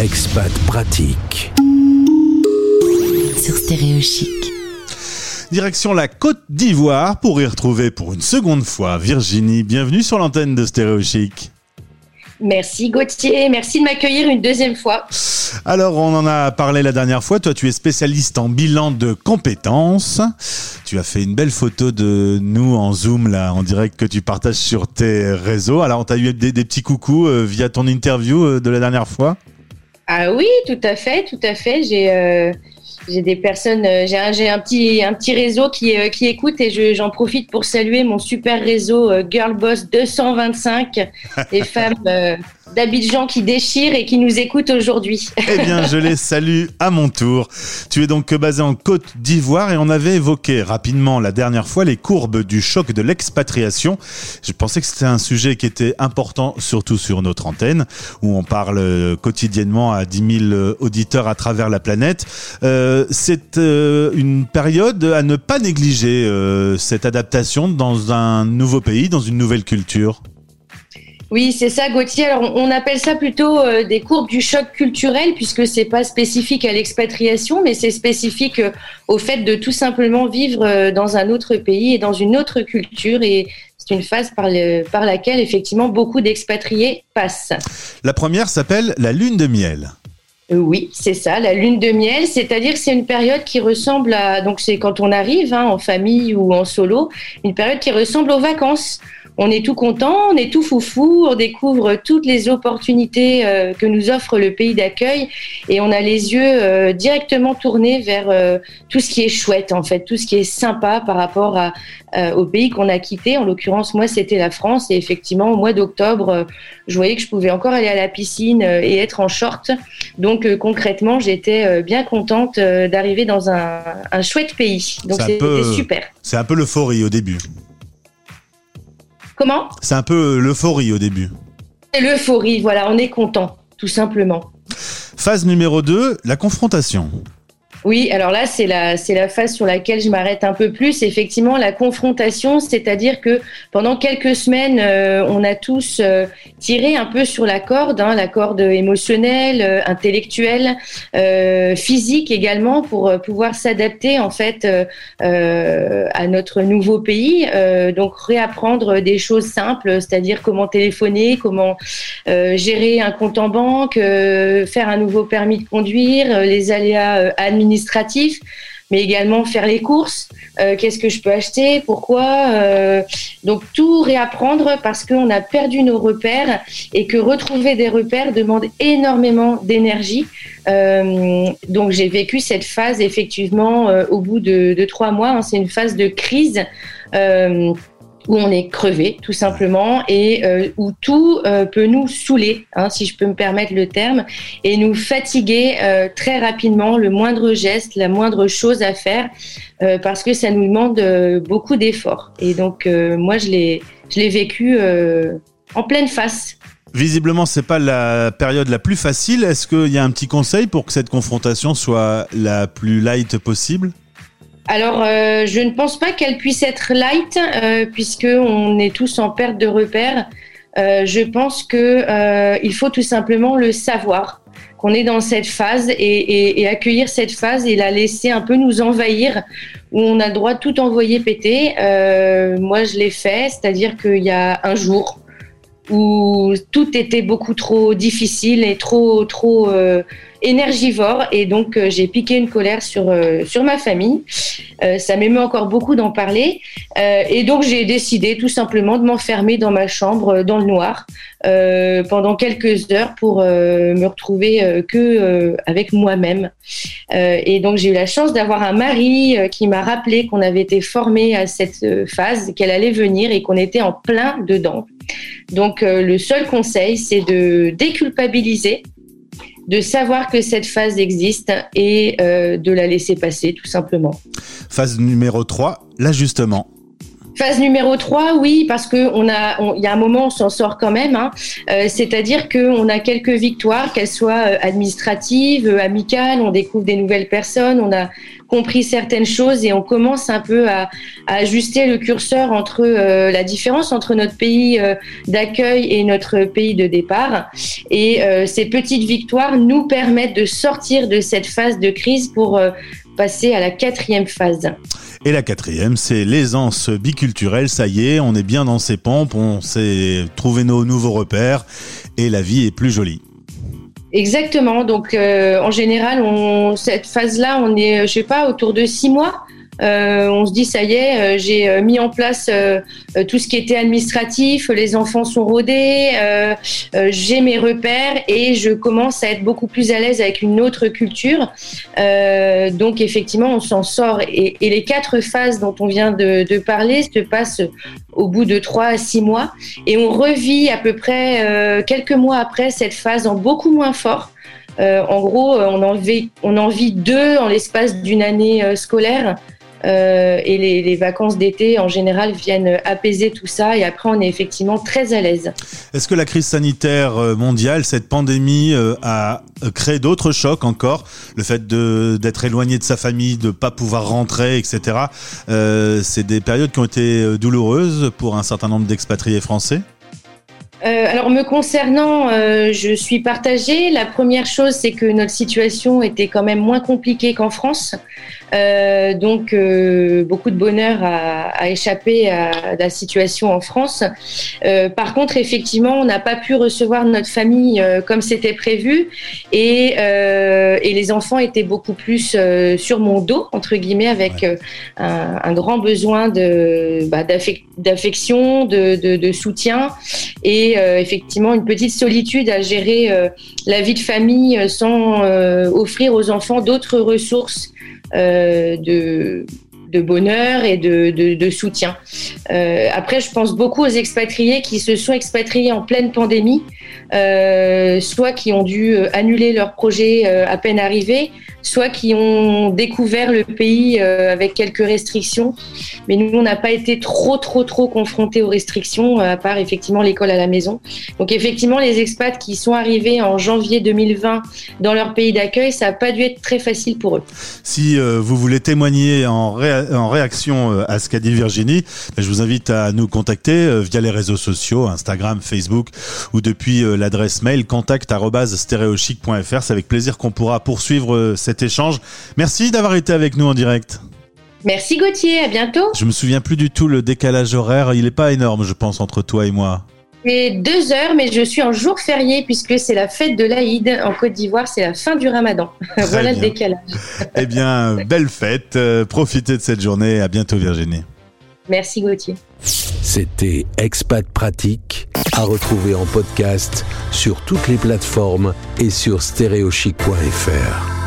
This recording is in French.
Expat pratique. Sur Stéréo Chic. Direction la Côte d'Ivoire pour y retrouver pour une seconde fois Virginie. Bienvenue sur l'antenne de Stéréo Chic. Merci Gauthier, merci de m'accueillir une deuxième fois. Alors, on en a parlé la dernière fois. Toi, tu es spécialiste en bilan de compétences. Tu as fait une belle photo de nous en Zoom, là, en direct, que tu partages sur tes réseaux. Alors, on t'a eu des, petits coucous euh, via ton interview euh, de la dernière fois Ah oui, tout à fait, tout à fait. J'ai. Euh, j'ai des personnes, j'ai un, un, petit, un petit réseau qui, qui écoute et j'en profite pour saluer mon super réseau Girl Boss 225, les femmes d'Abidjan qui déchire et qui nous écoute aujourd'hui. Eh bien, je les salue à mon tour. Tu es donc basé en Côte d'Ivoire et on avait évoqué rapidement la dernière fois les courbes du choc de l'expatriation. Je pensais que c'était un sujet qui était important, surtout sur notre antenne, où on parle quotidiennement à 10 000 auditeurs à travers la planète. Euh, c'est euh, une période à ne pas négliger, euh, cette adaptation dans un nouveau pays, dans une nouvelle culture. Oui, c'est ça, Gauthier. Alors, on appelle ça plutôt euh, des courbes du choc culturel, puisque c'est pas spécifique à l'expatriation, mais c'est spécifique euh, au fait de tout simplement vivre euh, dans un autre pays et dans une autre culture. Et c'est une phase par, par laquelle, effectivement, beaucoup d'expatriés passent. La première s'appelle la lune de miel. Oui, c'est ça, la lune de miel, c'est-à-dire c'est une période qui ressemble à, donc c'est quand on arrive hein, en famille ou en solo, une période qui ressemble aux vacances on est tout content, on est tout foufou, on découvre toutes les opportunités euh, que nous offre le pays d'accueil et on a les yeux euh, directement tournés vers euh, tout ce qui est chouette en fait, tout ce qui est sympa par rapport au pays qu'on a quitté. En l'occurrence, moi, c'était la France et effectivement, au mois d'octobre, je voyais que je pouvais encore aller à la piscine et être en short. Donc concrètement, j'étais bien contente d'arriver dans un, chouette pays. Donc c'était super. C'est un peu l'euphorie au début. Comment C'est un peu l'euphorie au début. L'euphorie, voilà, on est content, tout simplement. Phase numéro 2, la confrontation. Oui, alors là, c'est la, phase sur laquelle je m'arrête un peu plus. Effectivement, la confrontation, c'est-à-dire que pendant quelques semaines, euh, on a tous euh, tiré un peu sur la corde, hein, la corde émotionnelle, euh, intellectuelle, physique également, pour pouvoir s'adapter en fait à notre nouveau pays. donc réapprendre des choses simples, c'est-à-dire comment téléphoner, comment gérer un compte en banque, faire un nouveau permis de conduire, les aléas administratifs administratif, mais également faire les courses. Euh, qu'est-ce que je peux acheter Pourquoi euh, Donc tout réapprendre parce qu'on a perdu nos repères et que retrouver des repères demande énormément d'énergie. Euh, donc j'ai vécu cette phase effectivement au bout de, trois mois. Hein. C'est une phase de crise où on est crevé tout simplement et euh, où tout euh, peut nous saouler, hein, si je peux me permettre le terme, et nous fatiguer euh, très rapidement, le moindre geste, la moindre chose à faire, parce que ça nous demande beaucoup d'efforts. Et donc moi je l'ai je l'ai vécu en pleine face. Visiblement, c'est pas la période la plus facile. Est-ce qu'il y a un petit conseil pour que cette confrontation soit la plus light possible? Alors, euh, je ne pense pas qu'elle puisse être light, euh, puisqu'on est tous en perte de repères. Euh, je pense qu'il il faut tout simplement le savoir, qu'on est dans cette phase et, accueillir cette phase et la laisser un peu nous envahir, où on a le droit de tout envoyer péter. moi, je l'ai fait, c'est-à-dire qu'il y a un jour où tout était beaucoup trop difficile et trop, trop énergivore et donc euh, j'ai piqué une colère sur euh, sur ma famille. Euh, ça m'émeut encore beaucoup d'en parler et donc j'ai décidé tout simplement de m'enfermer dans ma chambre dans le noir pendant quelques heures pour me retrouver que avec moi-même. et donc j'ai eu la chance d'avoir un mari qui m'a rappelé qu'on avait été formé à cette phase, qu'elle allait venir et qu'on était en plein dedans. Donc le seul conseil, c'est de déculpabiliser de savoir que cette phase existe et euh, de la laisser passer tout simplement. Phase numéro 3, l'ajustement. Phase numéro 3, oui, parce que on a, il y a un moment, on s'en sort quand même. Hein. Euh, C'est-à-dire qu'on a quelques victoires, qu'elles soient euh, administratives, euh, amicales, on découvre des nouvelles personnes, on a compris certaines choses et on commence un peu à, à ajuster le curseur entre euh, la différence entre notre pays euh, d'accueil et notre pays de départ. Et euh, ces petites victoires nous permettent de sortir de cette phase de crise pour passer à la quatrième phase. Et la quatrième, c'est l'aisance biculturelle. Ça y est, on est bien dans ses pompes, on s'est trouvé nos nouveaux repères et la vie est plus jolie. Exactement. Donc, euh, en général, on, cette phase-là, on est, je sais pas, autour de six mois. Euh, on se dit ça y est, euh, j'ai euh, mis en place tout ce qui était administratif, les enfants sont rodés, j'ai mes repères et je commence à être beaucoup plus à l'aise avec une autre culture. donc effectivement, on s'en sort et, et, les quatre phases dont on vient de, de, parler se passent au bout de trois à six mois et on revit à peu près quelques mois après cette phase en beaucoup moins fort. Euh, en gros, on en vit, on en vit deux en l'espace d'une année euh, scolaire. Euh, et les, vacances d'été en général viennent apaiser tout ça et après on est effectivement très à l'aise. Est-ce que la crise sanitaire euh, mondiale, cette pandémie euh, a créé d'autres chocs encore? Le fait d'être éloigné de sa famille, de pas pouvoir rentrer, etc. C'est des périodes qui ont été douloureuses pour un certain nombre d'expatriés français? Euh, alors me concernant, euh, je suis partagée. La première chose, c'est que notre situation était quand même moins compliquée qu'en France. Euh, donc beaucoup de bonheur à, à, échapper à la situation en France. Par contre, effectivement, on n'a pas pu recevoir notre famille comme c'était prévu et, et, les enfants étaient beaucoup plus sur mon dos entre guillemets avec ouais. un, un, grand besoin de bah, d'affection, de, de, de, soutien et effectivement une petite solitude à gérer la vie de famille sans offrir aux enfants d'autres ressources euh, de, bonheur et de, soutien. Euh, après, je pense beaucoup aux expatriés qui se sont expatriés en pleine pandémie, euh, soit qui ont dû annuler leur projet euh, à peine arrivé, soit qui ont découvert le pays euh, avec quelques restrictions. Mais nous, on n'a pas été trop, trop, trop confrontés aux restrictions, à part effectivement l'école à la maison. Donc effectivement, les expats qui sont arrivés en janvier 2020 dans leur pays d'accueil, ça n'a pas dû être très facile pour eux. Si euh, vous voulez témoigner en, en réaction euh, à ce qu'a dit Virginie, ben, je vous invite à nous contacter euh, via les réseaux sociaux, Instagram, Facebook, ou depuis euh, l'adresse mail contact@stereochic.fr. C'est avec plaisir qu'on pourra poursuivre cette cet échange. Merci d'avoir été avec nous en direct. Merci Gauthier, à bientôt. Je me souviens plus du tout le décalage horaire, il n'est pas énorme je pense entre toi et moi. C'est deux heures, mais je suis en jour férié puisque c'est la fête de l'Aïd en Côte d'Ivoire, c'est la fin du ramadan. voilà bien. le décalage. eh bien, belle fête, euh, profitez de cette journée, à bientôt Virginie. Merci Gauthier. C'était Expat Pratique, à retrouver en podcast sur toutes les plateformes et sur stéréochic.fr.